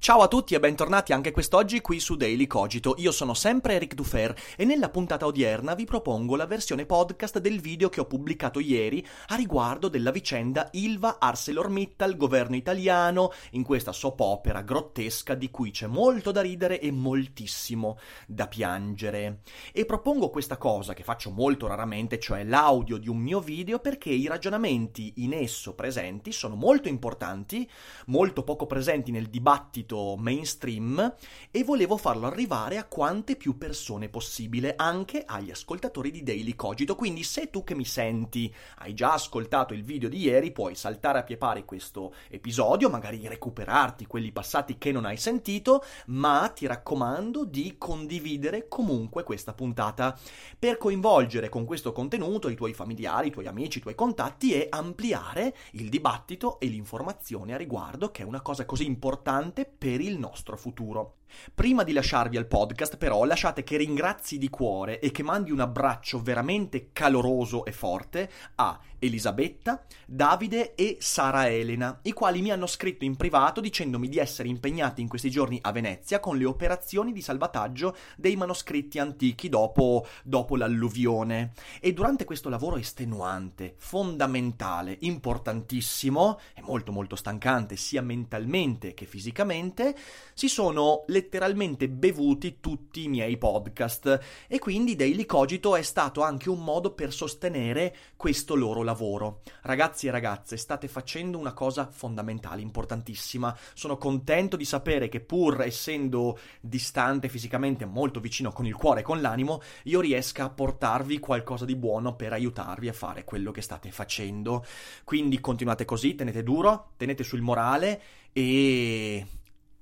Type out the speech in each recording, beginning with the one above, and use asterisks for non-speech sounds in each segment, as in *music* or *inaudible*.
Ciao a tutti e bentornati anche quest'oggi qui su Daily Cogito. Io sono sempre Eric Dufer e nella puntata odierna vi propongo la versione podcast del video che ho pubblicato ieri a riguardo della vicenda Ilva ArcelorMittal, governo italiano, in questa soap opera grottesca di cui c'è molto da ridere e moltissimo da piangere. E propongo questa cosa che faccio molto raramente, cioè l'audio di un mio video, perché i ragionamenti in esso presenti sono molto importanti, molto poco presenti nel dibattito ambito mainstream e volevo farlo arrivare a quante più persone possibile, anche agli ascoltatori di Daily Cogito. Quindi se tu che mi senti hai già ascoltato il video di ieri, puoi saltare a pie pari questo episodio, magari recuperarti quelli passati che non hai sentito, ma ti raccomando di condividere comunque questa puntata per coinvolgere con questo contenuto i tuoi familiari, i tuoi amici, i tuoi contatti e ampliare il dibattito e l'informazione a riguardo, che è una cosa così importante per il nostro futuro. Prima di lasciarvi al podcast, però, lasciate che ringrazi di cuore e che mandi un abbraccio veramente caloroso e forte a Elisabetta, Davide e Sara Elena, i quali mi hanno scritto in privato dicendomi di essere impegnati in questi giorni a Venezia con le operazioni di salvataggio dei manoscritti antichi dopo, dopo l'alluvione. E durante questo lavoro estenuante, fondamentale, importantissimo e molto molto stancante sia mentalmente che fisicamente, si sono le letteralmente bevuti tutti i miei podcast e quindi Daily Cogito è stato anche un modo per sostenere questo loro lavoro. Ragazzi e ragazze, state facendo una cosa fondamentale, importantissima. Sono contento di sapere che pur essendo distante fisicamente, molto vicino con il cuore e con l'animo, io riesca a portarvi qualcosa di buono per aiutarvi a fare quello che state facendo. Quindi continuate così, tenete duro, tenete sul morale e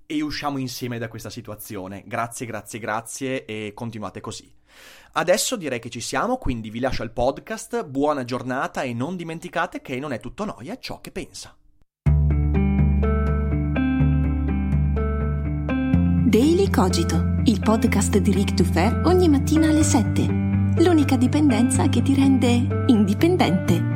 e usciamo insieme da questa situazione. Grazie, grazie, grazie e continuate così. Adesso direi che ci siamo, quindi vi lascio al podcast, buona giornata e non dimenticate che non è tutto noia ciò che pensa. Daily Cogito, il podcast di Rick Dufer ogni mattina alle 7. L'unica dipendenza che ti rende indipendente.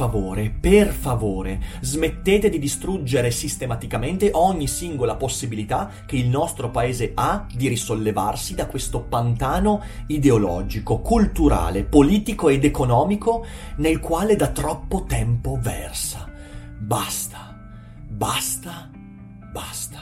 Favore, per favore, smettete di distruggere sistematicamente ogni singola possibilità che il nostro paese ha di risollevarsi da questo pantano ideologico, culturale, politico ed economico nel quale da troppo tempo versa. Basta, basta, basta.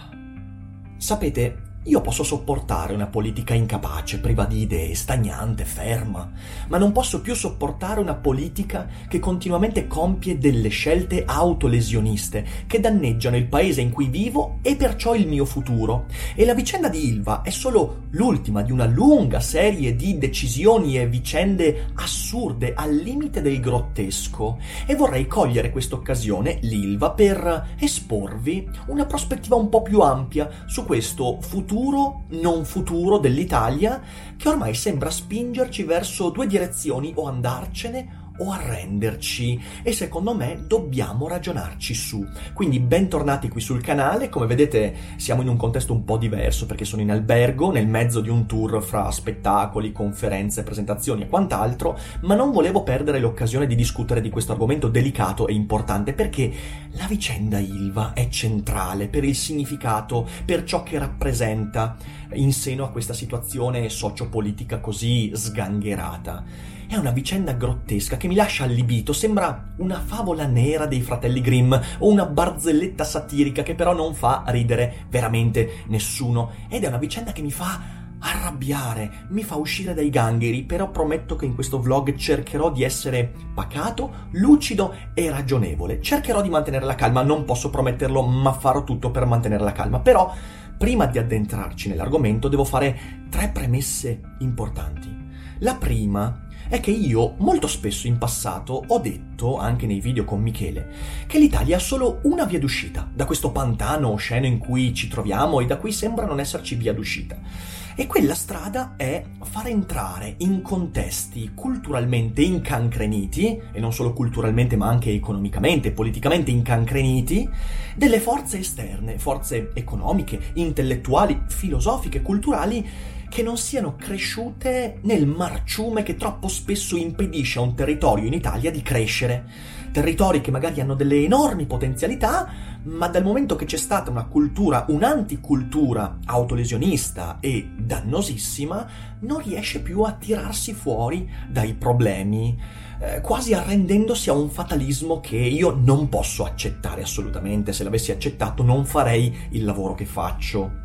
Sapete, io posso sopportare una politica incapace, priva di idee, stagnante, ferma, ma non posso più sopportare una politica che continuamente compie delle scelte autolesioniste che danneggiano il paese in cui vivo e perciò il mio futuro. E la vicenda di Ilva è solo l'ultima di una lunga serie di decisioni e vicende assurde al limite del grottesco e vorrei cogliere questa occasione, l'Ilva, per esporvi una prospettiva un po' più ampia su questo futuro futuro non futuro dell'Italia che ormai sembra spingerci verso due direzioni o andarcene o arrenderci e secondo me dobbiamo ragionarci su. Quindi bentornati qui sul canale, come vedete siamo in un contesto un po' diverso perché sono in albergo nel mezzo di un tour fra spettacoli, conferenze, presentazioni e quant'altro, ma non volevo perdere l'occasione di discutere di questo argomento delicato e importante perché la vicenda Ilva è centrale per il significato, per ciò che rappresenta in seno a questa situazione sociopolitica così sgangherata. È una vicenda grottesca che mi lascia allibito, sembra una favola nera dei fratelli Grimm o una barzelletta satirica che però non fa ridere veramente nessuno ed è una vicenda che mi fa arrabbiare, mi fa uscire dai gangheri, però prometto che in questo vlog cercherò di essere pacato, lucido e ragionevole. Cercherò di mantenere la calma, non posso prometterlo, ma farò tutto per mantenere la calma. Però, prima di addentrarci nell'argomento, devo fare tre premesse importanti. La prima è che io molto spesso in passato ho detto, anche nei video con Michele, che l'Italia ha solo una via d'uscita da questo pantano osceno in cui ci troviamo e da cui sembra non esserci via d'uscita. E quella strada è far entrare in contesti culturalmente incancreniti, e non solo culturalmente ma anche economicamente, politicamente incancreniti, delle forze esterne, forze economiche, intellettuali, filosofiche, culturali, che non siano cresciute nel marciume che troppo spesso impedisce a un territorio in Italia di crescere. Territori che magari hanno delle enormi potenzialità, ma dal momento che c'è stata una cultura, un'anticultura autolesionista e dannosissima, non riesce più a tirarsi fuori dai problemi, eh, quasi arrendendosi a un fatalismo che io non posso accettare assolutamente. Se l'avessi accettato non farei il lavoro che faccio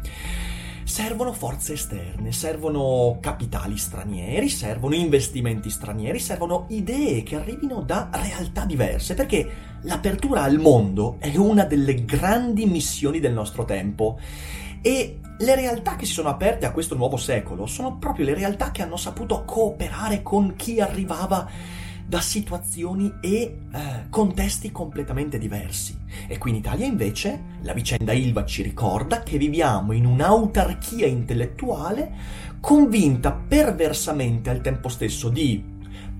servono forze esterne, servono capitali stranieri, servono investimenti stranieri, servono idee che arrivino da realtà diverse, perché l'apertura al mondo è una delle grandi missioni del nostro tempo. E le realtà che si sono aperte a questo nuovo secolo sono proprio le realtà che hanno saputo cooperare con chi arrivava da situazioni e eh, contesti completamente diversi. E qui in Italia invece la vicenda Ilva ci ricorda che viviamo in un'autarchia intellettuale convinta perversamente al tempo stesso di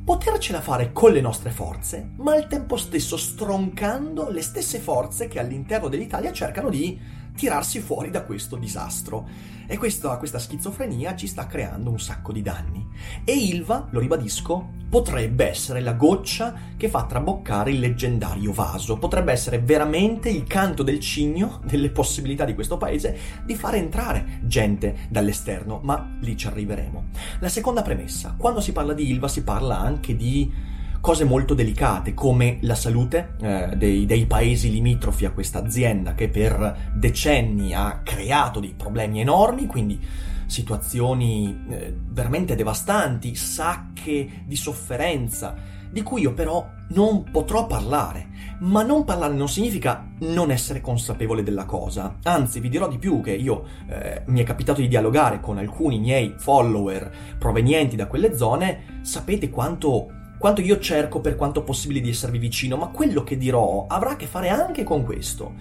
potercela fare con le nostre forze, ma al tempo stesso stroncando le stesse forze che all'interno dell'Italia cercano di tirarsi fuori da questo disastro. E questa, questa schizofrenia ci sta creando un sacco di danni. E Ilva, lo ribadisco, potrebbe essere la goccia che fa traboccare il leggendario vaso. Potrebbe essere veramente il canto del cigno delle possibilità di questo paese di far entrare gente dall'esterno, ma lì ci arriveremo. La seconda premessa, quando si parla di Ilva si parla anche di cose molto delicate come la salute eh, dei, dei, paesi limitrofi a questa azienda che per decenni ha creato dei problemi enormi, quindi situazioni eh, veramente devastanti, sacche di sofferenza, di cui io però non potrò parlare. Ma non parlare non significa non essere consapevole della cosa. Anzi, vi dirò di più che io eh, mi è capitato di dialogare con alcuni miei follower provenienti da quelle zone, sapete quanto quanto io cerco per quanto possibile di esservi vicino, ma quello che dirò avrà a che fare anche con questo.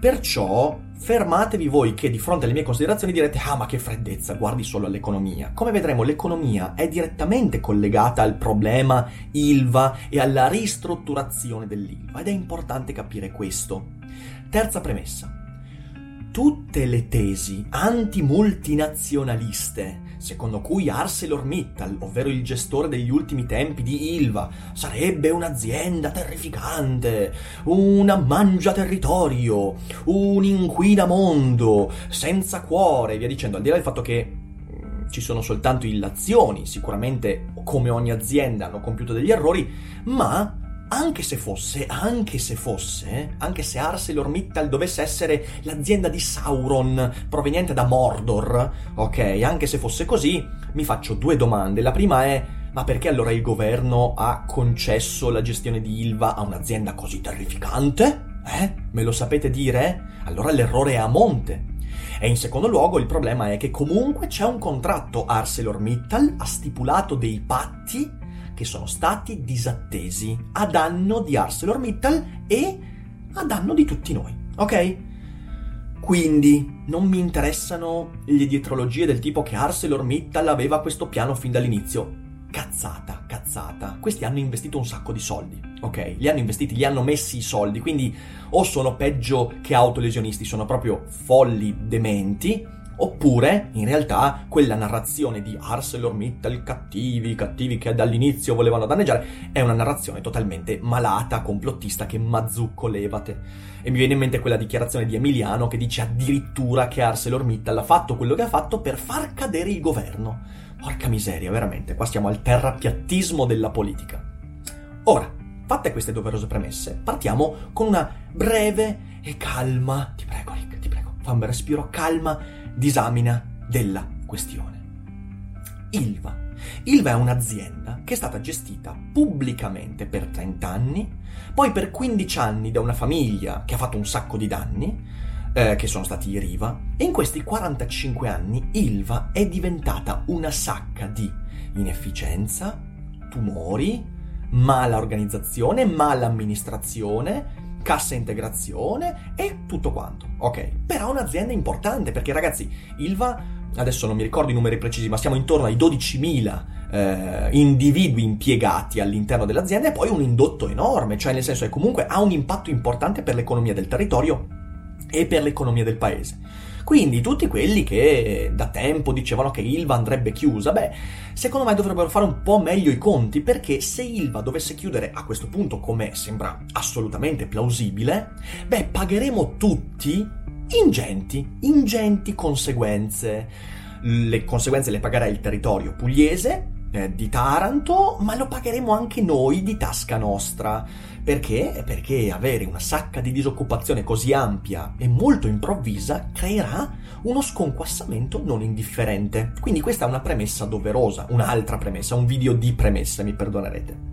Perciò fermatevi voi che di fronte alle mie considerazioni direte ah ma che freddezza, guardi solo all'economia. Come vedremo l'economia è direttamente collegata al problema ILVA e alla ristrutturazione dell'ILVA ed è importante capire questo. Terza premessa. Tutte le tesi antimultinazionaliste secondo cui ArcelorMittal, ovvero il gestore degli ultimi tempi di Ilva, sarebbe un'azienda terrificante, una mangia territorio, un inquinamondo, senza cuore, via dicendo, al di là del fatto che mm, ci sono soltanto illazioni, sicuramente come ogni azienda hanno compiuto degli errori, ma anche se fosse, anche se fosse, anche se ArcelorMittal dovesse essere l'azienda di Sauron proveniente da Mordor, ok, anche se fosse così, mi faccio due domande. La prima è, ma perché allora il governo ha concesso la gestione di Ilva a un'azienda così terrificante? Eh? Me lo sapete dire? Allora l'errore è a monte. E in secondo luogo il problema è che comunque c'è un contratto ArcelorMittal, ha stipulato dei patti che sono stati disattesi a danno di ArcelorMittal e a danno di tutti noi, ok? Quindi non mi interessano le dietrologie del tipo che ArcelorMittal aveva questo piano fin dall'inizio. Cazzata, cazzata. Questi hanno investito un sacco di soldi, ok? Li hanno investiti, li hanno messi i soldi, quindi o sono peggio che autolesionisti, sono proprio folli dementi, Oppure, in realtà, quella narrazione di ArcelorMittal cattivi, cattivi che dall'inizio volevano danneggiare, è una narrazione totalmente malata, complottista, che mazzucco levate. E mi viene in mente quella dichiarazione di Emiliano che dice addirittura che ArcelorMittal ha fatto quello che ha fatto per far cadere il governo. Porca miseria, veramente, qua siamo al terrapiattismo della politica. Ora, fatte queste doverose premesse, partiamo con una breve e calma, ti prego Rick, ti prego, fammi un respiro, calma disamina della questione. Ilva. Ilva è un'azienda che è stata gestita pubblicamente per 30 anni, poi per 15 anni da una famiglia che ha fatto un sacco di danni, eh, che sono stati i Riva, e in questi 45 anni Ilva è diventata una sacca di inefficienza, tumori, mala organizzazione, mala amministrazione, cassa integrazione e tutto quanto. Ok, però è un'azienda importante perché ragazzi, Ilva, adesso non mi ricordo i numeri precisi, ma siamo intorno ai 12.000 eh, individui impiegati all'interno dell'azienda e poi un indotto enorme, cioè nel senso che comunque ha un impatto importante per l'economia del territorio e per l'economia del paese. Quindi tutti quelli che da tempo dicevano che Ilva andrebbe chiusa, beh, secondo me dovrebbero fare un po' meglio i conti, perché se Ilva dovesse chiudere a questo punto, come sembra assolutamente plausibile, beh, pagheremo tutti ingenti, ingenti conseguenze. Le conseguenze le pagherà il territorio pugliese, eh, di Taranto, ma lo pagheremo anche noi di tasca nostra. Perché? Perché avere una sacca di disoccupazione così ampia e molto improvvisa creerà uno sconquassamento non indifferente. Quindi questa è una premessa doverosa, un'altra premessa, un video di premesse, mi perdonerete.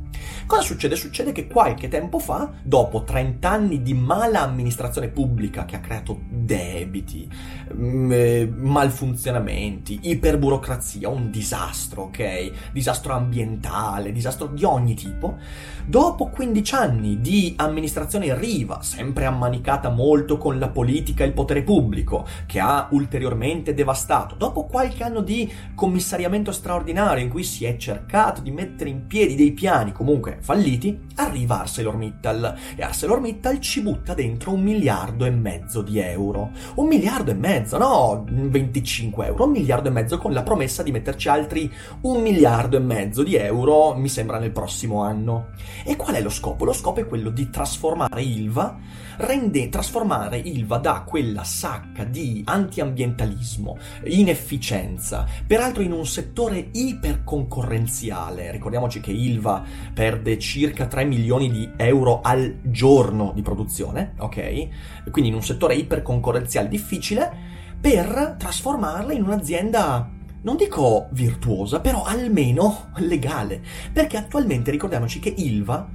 Cosa succede? Succede che qualche tempo fa, dopo 30 anni di mala amministrazione pubblica che ha creato debiti, mm, eh, malfunzionamenti, iperburocrazia, un disastro, ok? Disastro ambientale, disastro di ogni tipo, dopo 15 anni di amministrazione riva, sempre ammanicata molto con la politica e il potere pubblico, che ha ulteriormente devastato, dopo qualche anno di commissariamento straordinario in cui si è cercato di mettere in piedi dei piani comunque falliti, arriva ArcelorMittal e ArcelorMittal ci butta dentro un miliardo e mezzo di euro. Un miliardo e mezzo, no 25 euro, un miliardo e mezzo con la promessa di metterci altri un miliardo e mezzo di euro, mi sembra, nel prossimo anno. E qual è lo scopo? Lo scopo è quello di trasformare Ilva, rende, trasformare Ilva da quella sacca di antiambientalismo, inefficienza, peraltro in un settore iperconcorrenziale. Ricordiamoci che Ilva perde circa 3 milioni di euro al giorno di produzione, ok? Quindi in un settore iperconcorrenziale difficile, per trasformarla in un'azienda non dico virtuosa, però almeno legale. Perché attualmente ricordiamoci che Ilva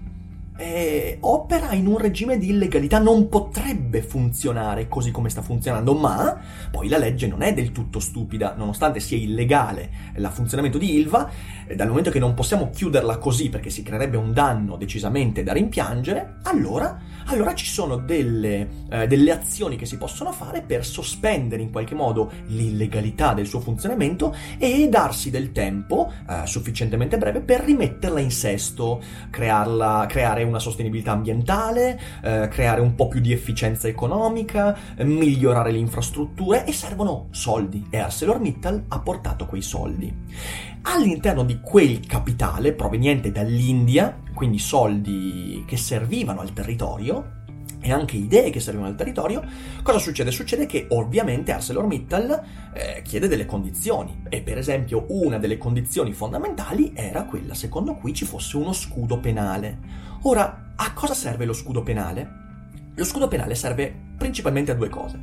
eh, opera in un regime di illegalità, non potrebbe funzionare così come sta funzionando, ma poi la legge non è del tutto stupida, nonostante sia illegale il funzionamento di Ilva, eh, dal momento che non possiamo chiuderla così perché si creerebbe un danno decisamente da rimpiangere, allora, allora ci sono delle, eh, delle azioni che si possono fare per sospendere in qualche modo l'illegalità del suo funzionamento e darsi del tempo eh, sufficientemente breve per rimetterla in sesto, crearla, creare una sostenibilità ambientale, eh, creare un po' più di efficienza economica, eh, migliorare le infrastrutture e servono soldi e ArcelorMittal ha portato quei soldi. All'interno di quel capitale proveniente dall'India, quindi soldi che servivano al territorio, e anche idee che servivano al territorio, cosa succede? Succede che ovviamente ArcelorMittal eh, chiede delle condizioni e per esempio una delle condizioni fondamentali era quella secondo cui ci fosse uno scudo penale. Ora, a cosa serve lo scudo penale? Lo scudo penale serve principalmente a due cose.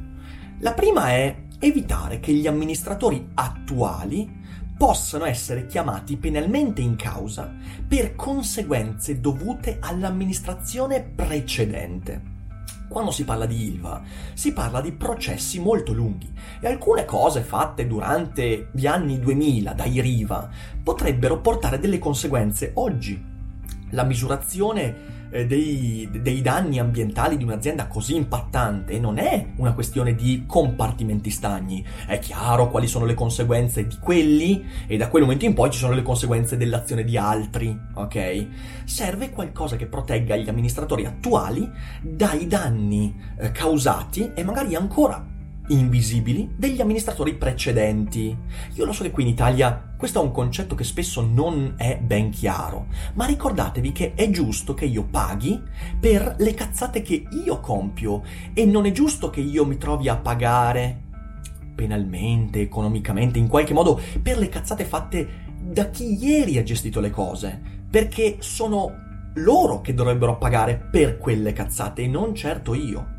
La prima è evitare che gli amministratori attuali possano essere chiamati penalmente in causa per conseguenze dovute all'amministrazione precedente. Quando si parla di Ilva, si parla di processi molto lunghi e alcune cose fatte durante gli anni 2000 dai Riva potrebbero portare delle conseguenze oggi la misurazione eh, dei, dei, danni ambientali di un'azienda così impattante non è una questione di compartimenti stagni. È chiaro quali sono le conseguenze di quelli e da quel momento in poi ci sono le conseguenze dell'azione di altri, ok? Serve qualcosa che protegga gli amministratori attuali dai danni eh, causati e magari ancora invisibili degli amministratori precedenti. Io lo so che qui in Italia questo è un concetto che spesso non è ben chiaro, ma ricordatevi che è giusto che io paghi per le cazzate che io compio e non è giusto che io mi trovi a pagare penalmente, economicamente, in qualche modo per le cazzate fatte da chi ieri ha gestito le cose, perché sono loro che dovrebbero pagare per quelle cazzate e non certo io.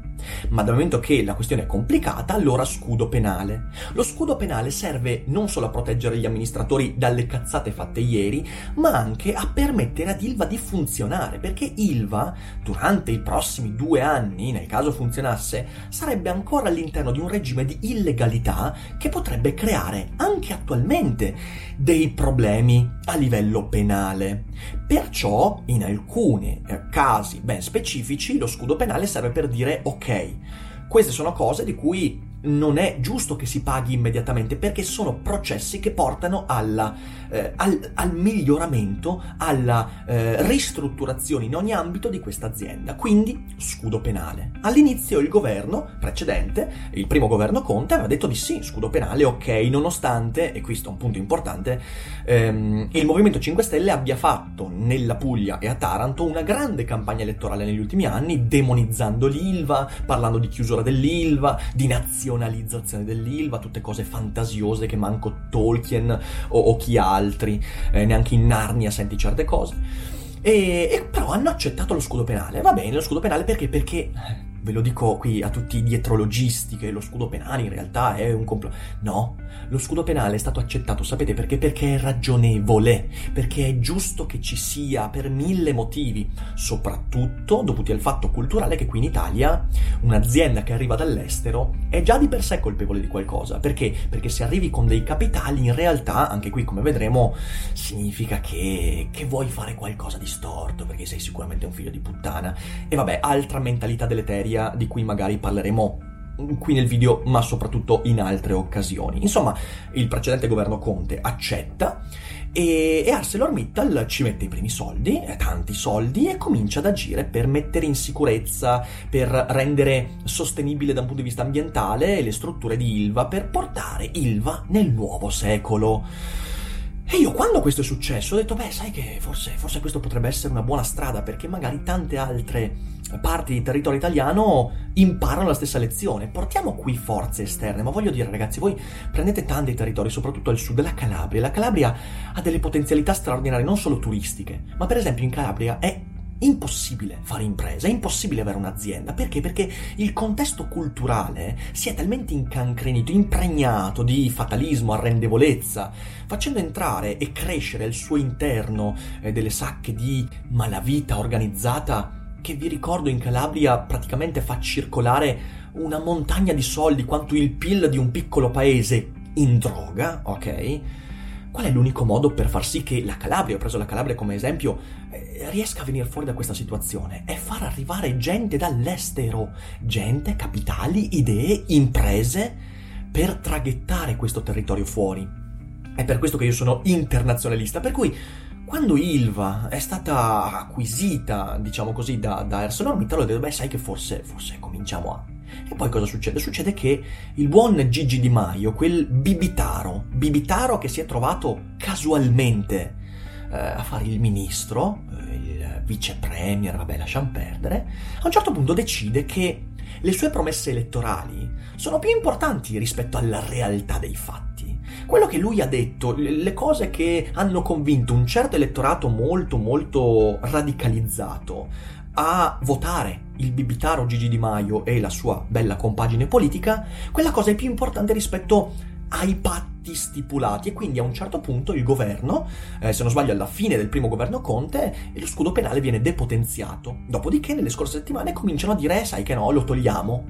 Ma dal momento che la questione è complicata, allora scudo penale. Lo scudo penale serve non solo a proteggere gli amministratori dalle cazzate fatte ieri, ma anche a permettere ad Ilva di funzionare, perché Ilva, durante i prossimi due anni, nel caso funzionasse, sarebbe ancora all'interno di un regime di illegalità che potrebbe creare anche attualmente dei problemi a livello penale. Perciò, in alcuni eh, casi ben specifici, lo scudo penale serve per dire ok, queste sono cose di cui non è giusto che si paghi immediatamente perché sono processi che portano alla, eh, al, al, miglioramento, alla eh, ristrutturazione in ogni ambito di questa azienda. Quindi scudo penale. All'inizio il governo precedente, il primo governo Conte, aveva detto di sì, scudo penale, ok, nonostante, e questo è un punto importante, ehm, il Movimento 5 Stelle abbia fatto nella Puglia e a Taranto una grande campagna elettorale negli ultimi anni, demonizzando l'Ilva, parlando di chiusura dell'Ilva, di nazione nazionalizzazione dell'Ilva, tutte cose fantasiose che manco Tolkien o, o chi altri, eh, neanche in Narnia senti certe cose. E, e, però hanno accettato lo scudo penale. Va bene, lo scudo penale perché? Perché ve lo dico qui a tutti i dietrologisti che lo scudo penale in realtà è un complotto. No, lo scudo penale è stato accettato, sapete perché? Perché è ragionevole, perché è giusto che ci sia per mille motivi, soprattutto dovuti al fatto culturale che qui in Italia un'azienda che arriva dall'estero è già di per sé colpevole di qualcosa. Perché? Perché se arrivi con dei capitali, in realtà, anche qui come vedremo, significa che, che vuoi fare qualcosa di storto, perché sei sicuramente un figlio di puttana. E vabbè, altra mentalità deleteria materia di cui magari parleremo qui nel video, ma soprattutto in altre occasioni. Insomma, il precedente governo Conte accetta e, e ArcelorMittal ci mette i primi soldi, eh, tanti soldi, e comincia ad agire per mettere in sicurezza, per rendere sostenibile da un punto di vista ambientale le strutture di Ilva, per portare Ilva nel nuovo secolo. E io quando questo è successo ho detto, beh, sai che forse, forse questo potrebbe essere una buona strada, perché magari tante altre parti di territorio italiano imparano la stessa lezione. Portiamo qui forze esterne, ma voglio dire ragazzi, voi prendete tanti territori, soprattutto al sud, la Calabria. La Calabria ha delle potenzialità straordinarie, non solo turistiche, ma per esempio in Calabria è impossibile fare impresa, è impossibile avere un'azienda. Perché? Perché il contesto culturale si è talmente incancrenito, impregnato di fatalismo, arrendevolezza, facendo entrare e crescere al suo interno eh, delle sacche di malavita organizzata che vi ricordo in Calabria praticamente fa circolare una montagna di soldi quanto il PIL di un piccolo paese in droga, ok? Qual è l'unico modo per far sì che la Calabria, ho preso la Calabria come esempio, eh, riesca a venire fuori da questa situazione? È far arrivare gente dall'estero, gente, capitali, idee, imprese, per traghettare questo territorio fuori. È per questo che io sono internazionalista, per cui quando Ilva è stata acquisita, diciamo così, da, da ArcelorMittal, ho detto, beh, sai che forse, forse cominciamo a... E poi cosa succede? Succede che il buon Gigi Di Maio, quel bibitaro, bibitaro che si è trovato casualmente eh, a fare il ministro, eh, il vice premier, vabbè, lasciamo perdere, a un certo punto decide che le sue promesse elettorali sono più importanti rispetto alla realtà dei fatti quello che lui ha detto, le cose che hanno convinto un certo elettorato molto molto radicalizzato a votare il bibitaro Gigi Di Maio e la sua bella compagine politica, quella cosa è più importante rispetto ai patti stipulati e quindi a un certo punto il governo, eh, se non sbaglio alla fine del primo governo Conte, lo scudo penale viene depotenziato. Dopodiché nelle scorse settimane cominciano a dire, eh, sai che no, lo togliamo.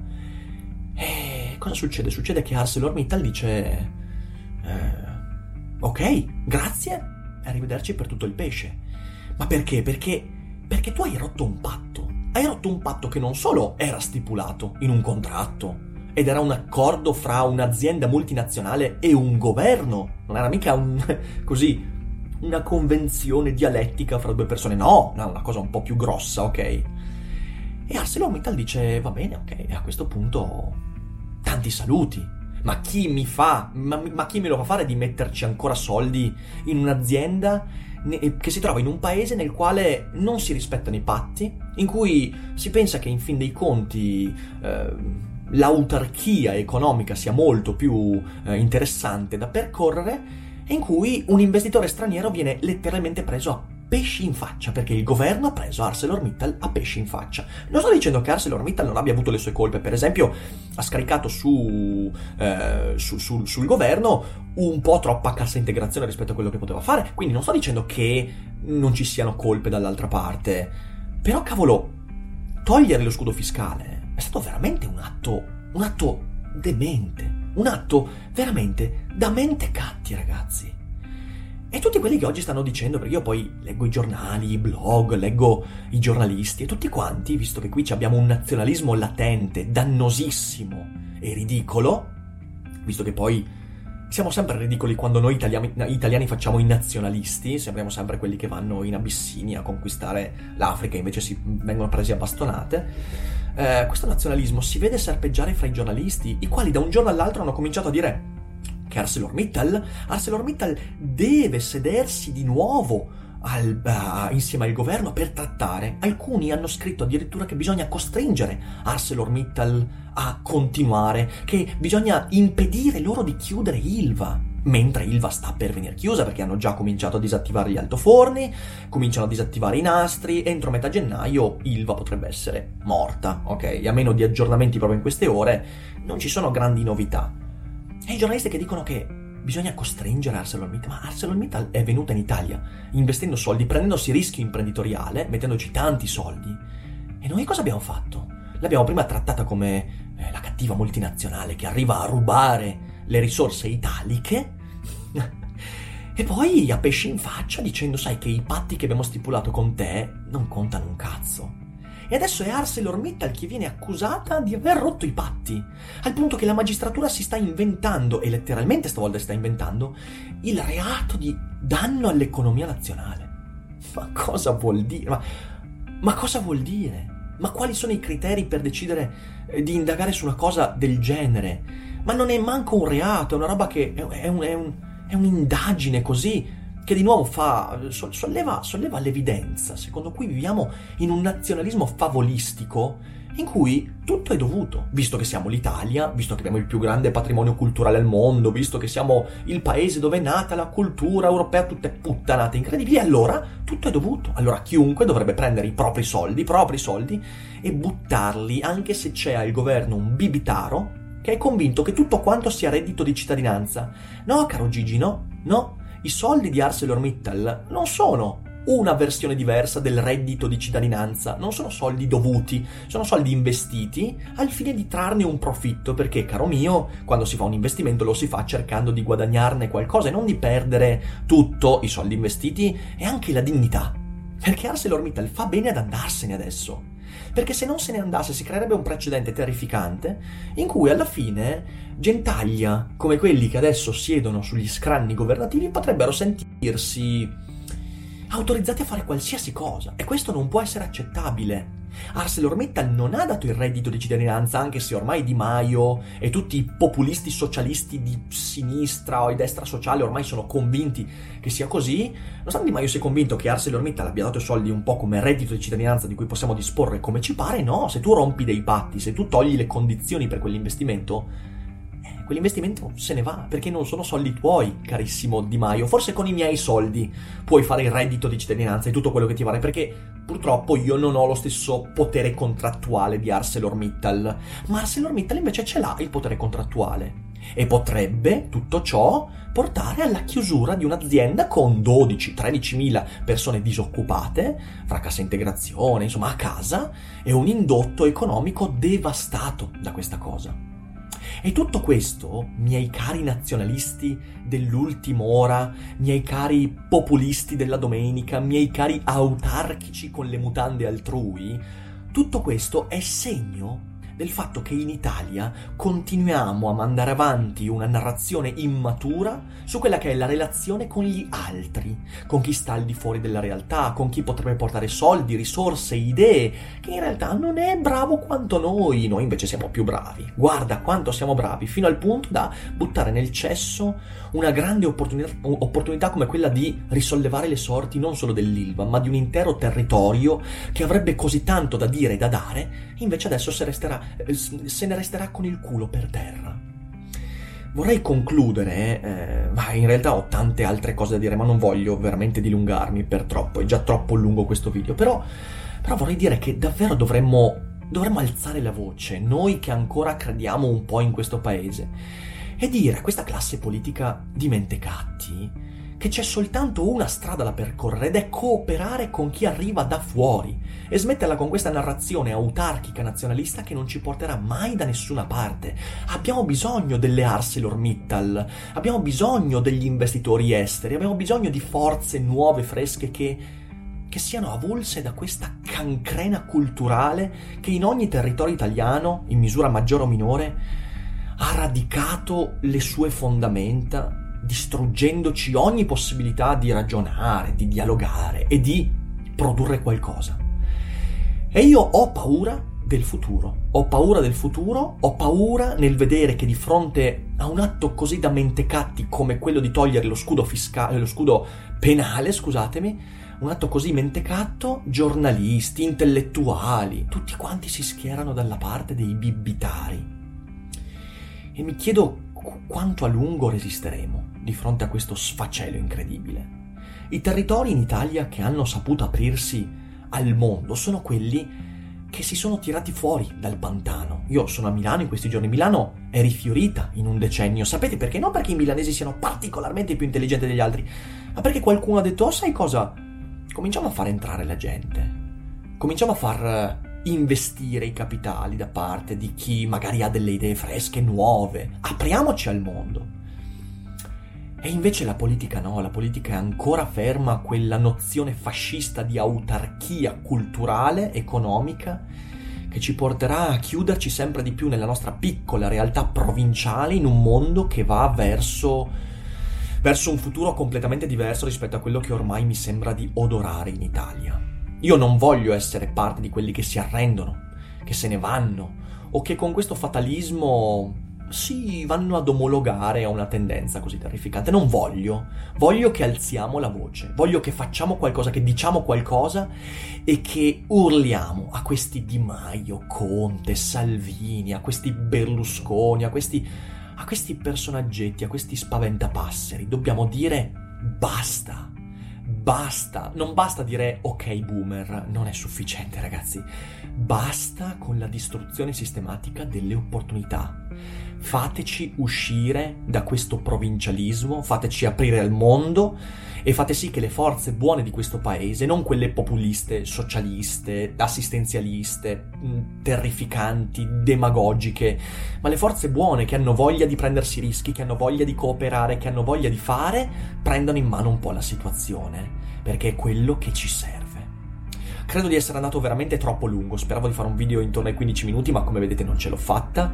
E cosa succede? Succede che ArcelorMittal dice, eh, ok, grazie, arrivederci per tutto il pesce. Ma perché? Perché, perché tu hai rotto un patto. Hai rotto un patto che non solo era stipulato in un contratto, ed era un accordo fra un'azienda multinazionale e un governo. Non era mica un *laughs* così una convenzione dialettica fra due persone. No, no, una cosa un po' più grossa, ok? E ArcelorMittal dice: Va bene, ok, a questo punto tanti saluti. Ma chi mi fa, ma, ma, chi me lo fa fare di metterci ancora soldi in un'azienda che si trova in un paese nel quale non si rispettano i patti, in cui si pensa che in fin dei conti eh, l'autarchia economica sia molto più eh, interessante da percorrere e in cui un investitore straniero viene letteralmente preso a pesci in faccia, perché il governo ha preso ArcelorMittal a pesci in faccia. Non sto dicendo che ArcelorMittal non abbia avuto le sue colpe, per esempio ha scaricato su, eh, su, su, sul governo un po' troppa cassa integrazione rispetto a quello che poteva fare, quindi non sto dicendo che non ci siano colpe dall'altra parte, però cavolo, togliere lo scudo fiscale è stato veramente un atto, un atto demente, un atto veramente da mente catti ragazzi. E tutti quelli che oggi stanno dicendo, perché io poi leggo i giornali, i blog, leggo i giornalisti e tutti quanti, visto che qui abbiamo un nazionalismo latente, dannosissimo e ridicolo, visto che poi siamo sempre ridicoli quando noi italiani, italiani, facciamo i nazionalisti, sembriamo sempre quelli che vanno in Abissinia a conquistare l'Africa, invece si vengono presi a bastonate. Eh, questo nazionalismo si vede serpeggiare fra i giornalisti, i quali da un giorno all'altro hanno cominciato a dire che ArcelorMittal, ArcelorMittal deve sedersi di nuovo al, uh, insieme al governo per trattare. Alcuni hanno scritto addirittura che bisogna costringere ArcelorMittal a continuare, che bisogna impedire loro di chiudere Ilva. Mentre Ilva sta per venire chiusa perché hanno già cominciato a disattivare gli altoforni, cominciano a disattivare i nastri, entro metà gennaio Ilva potrebbe essere morta, ok? A meno di aggiornamenti proprio in queste ore, non ci sono grandi novità. E i giornalisti che dicono che bisogna costringere ArcelorMittal, ma ArcelorMittal è venuta in Italia investendo soldi, prendendosi rischio imprenditoriale, mettendoci tanti soldi. E noi cosa abbiamo fatto? L'abbiamo prima trattata come eh, la cattiva multinazionale che arriva a rubare le risorse italiche *laughs* e poi a pesci in faccia dicendo sai che i patti che abbiamo stipulato con te non contano un cazzo. E adesso è ArcelorMittal che viene accusata di aver rotto i patti, al punto che la magistratura si sta inventando, e letteralmente stavolta sta inventando, il reato di danno all'economia nazionale. Ma cosa vuol dire? Ma, ma cosa vuol dire? Ma quali sono i criteri per decidere eh, di indagare su una cosa del genere? Ma non è manco un reato, è una roba che è, un, è, un, è un'indagine così che di nuovo fa, solleva, solleva l'evidenza, secondo cui viviamo in un nazionalismo favolistico in cui tutto è dovuto, visto che siamo l'Italia, visto che abbiamo il più grande patrimonio culturale al mondo, visto che siamo il paese dove è nata la cultura europea, tutte puttanate incredibili, allora tutto è dovuto. Allora chiunque dovrebbe prendere i propri soldi, i propri soldi, e buttarli, anche se c'è al governo un bibitaro che è convinto che tutto quanto sia reddito di cittadinanza. No, caro Gigi, no, no, i soldi di ArcelorMittal non sono una versione diversa del reddito di cittadinanza, non sono soldi dovuti, sono soldi investiti al fine di trarne un profitto, perché, caro mio, quando si fa un investimento lo si fa cercando di guadagnarne qualcosa e non di perdere tutto, i soldi investiti e anche la dignità. Perché ArcelorMittal fa bene ad andarsene adesso perché se non se ne andasse si creerebbe un precedente terrificante in cui alla fine gentaglia come quelli che adesso siedono sugli scranni governativi potrebbero sentirsi autorizzati a fare qualsiasi cosa e questo non può essere accettabile. ArcelorMittal non ha dato il reddito di cittadinanza, anche se ormai Di Maio e tutti i populisti socialisti di sinistra o di destra sociale ormai sono convinti che sia così. Nonostante Di Maio sia convinto che ArcelorMittal abbia dato i soldi un po' come reddito di cittadinanza di cui possiamo disporre come ci pare, no, se tu rompi dei patti, se tu togli le condizioni per quell'investimento, quell'investimento se ne va, perché non sono soldi tuoi, carissimo Di Maio. Forse con i miei soldi puoi fare il reddito di cittadinanza e tutto quello che ti pare, perché purtroppo io non ho lo stesso potere contrattuale di ArcelorMittal. Ma ArcelorMittal invece ce l'ha il potere contrattuale. E potrebbe, tutto ciò, portare alla chiusura di un'azienda con 12-13 mila persone disoccupate, fra cassa integrazione, insomma a casa, e un indotto economico devastato da questa cosa. E tutto questo, miei cari nazionalisti dell'ultima ora, miei cari populisti della domenica, miei cari autarchici con le mutande altrui, tutto questo è segno del fatto che in Italia continuiamo a mandare avanti una narrazione immatura su quella che è la relazione con gli altri, con chi sta al di fuori della realtà, con chi potrebbe portare soldi, risorse, idee, che in realtà non è bravo quanto noi, noi invece siamo più bravi. Guarda quanto siamo bravi, fino al punto da buttare nel cesso una grande opportunità, opportunità come quella di risollevare le sorti non solo dell'Ilva, ma di un intero territorio che avrebbe così tanto da dire e da dare, invece adesso se resterà eh, se ne resterà con il culo per terra. vorrei concludere, eh, ma in realtà ho tante altre cose da dire, ma non voglio veramente dilungarmi per troppo, è già troppo lungo questo video, però, però vorrei dire che davvero dovremmo, dovremmo alzare la voce, noi che ancora crediamo un po' in questo paese, e dire a questa classe politica di mentecatti che c'è soltanto una strada da percorrere ed è cooperare con chi arriva da fuori e smetterla con questa narrazione autarchica nazionalista che non ci porterà mai da nessuna parte. Abbiamo bisogno delle ArcelorMittal, abbiamo bisogno degli investitori esteri, abbiamo bisogno di forze nuove, fresche che che siano avulse da questa cancrena culturale che in ogni territorio italiano, in misura maggiore o minore, ha radicato le sue fondamenta distruggendoci ogni possibilità di ragionare, di dialogare e di produrre qualcosa. E io ho paura del futuro. Ho paura del futuro, ho paura nel vedere che di fronte a un atto così da mentecatti come quello di togliere lo scudo fiscale, lo scudo penale, scusatemi, un atto così mentecatto, giornalisti, intellettuali, tutti quanti si schierano dalla parte dei bibbitari. E mi chiedo quanto a lungo resisteremo di fronte a questo sfacelo incredibile. I territori in Italia che hanno saputo aprirsi al mondo sono quelli che si sono tirati fuori dal pantano. Io sono a Milano in questi giorni. Milano è rifiorita in un decennio. Sapete perché? Non perché i milanesi siano particolarmente più intelligenti degli altri, ma perché qualcuno ha detto: Oh, sai cosa? Cominciamo a far entrare la gente. Cominciamo a far investire i capitali da parte di chi magari ha delle idee fresche, nuove. Apriamoci al mondo. E invece la politica no, la politica è ancora ferma a quella nozione fascista di autarchia culturale, economica, che ci porterà a chiuderci sempre di più nella nostra piccola realtà provinciale in un mondo che va verso, verso un futuro completamente diverso rispetto a quello che ormai mi sembra di odorare in Italia. Io non voglio essere parte di quelli che si arrendono, che se ne vanno, o che con questo fatalismo si vanno ad omologare a una tendenza così terrificante. Non voglio, voglio che alziamo la voce, voglio che facciamo qualcosa, che diciamo qualcosa e che urliamo a questi Di Maio, Conte, Salvini, a questi Berlusconi, a questi, a questi personaggetti, a questi spaventapasseri. Dobbiamo dire basta. Basta, non basta dire ok boomer, non è sufficiente ragazzi, basta con la distruzione sistematica delle opportunità fateci uscire da questo provincialismo, fateci aprire al mondo e fate sì che le forze buone di questo paese, non quelle populiste, socialiste, assistenzialiste, mm, terrificanti, demagogiche, ma le forze buone che hanno voglia di prendersi rischi, che hanno voglia di cooperare, che hanno voglia di fare, prendano in mano un po' la situazione, perché è quello che ci serve. Credo di essere andato veramente troppo lungo, speravo di fare un video intorno ai 15 minuti, ma come vedete non ce l'ho fatta.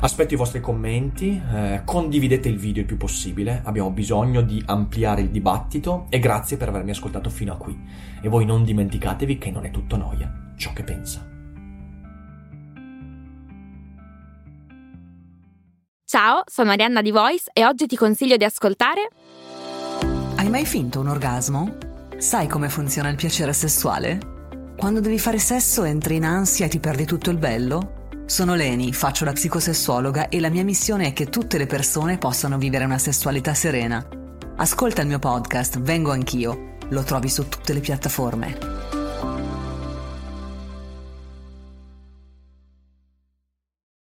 Aspetto i vostri commenti, eh, condividete il video il più possibile, abbiamo bisogno di ampliare il dibattito e grazie per avermi ascoltato fino a qui. E voi non dimenticatevi che non è tutto noia ciò che pensa. Ciao, sono Arianna di Voice e oggi ti consiglio di ascoltare Hai mai finto un orgasmo? Sai come funziona il piacere sessuale? Quando devi fare sesso entri in ansia e ti perdi tutto il bello? Sono Leni, faccio la psicosessuologa e la mia missione è che tutte le persone possano vivere una sessualità serena. Ascolta il mio podcast Vengo anch'io, lo trovi su tutte le piattaforme.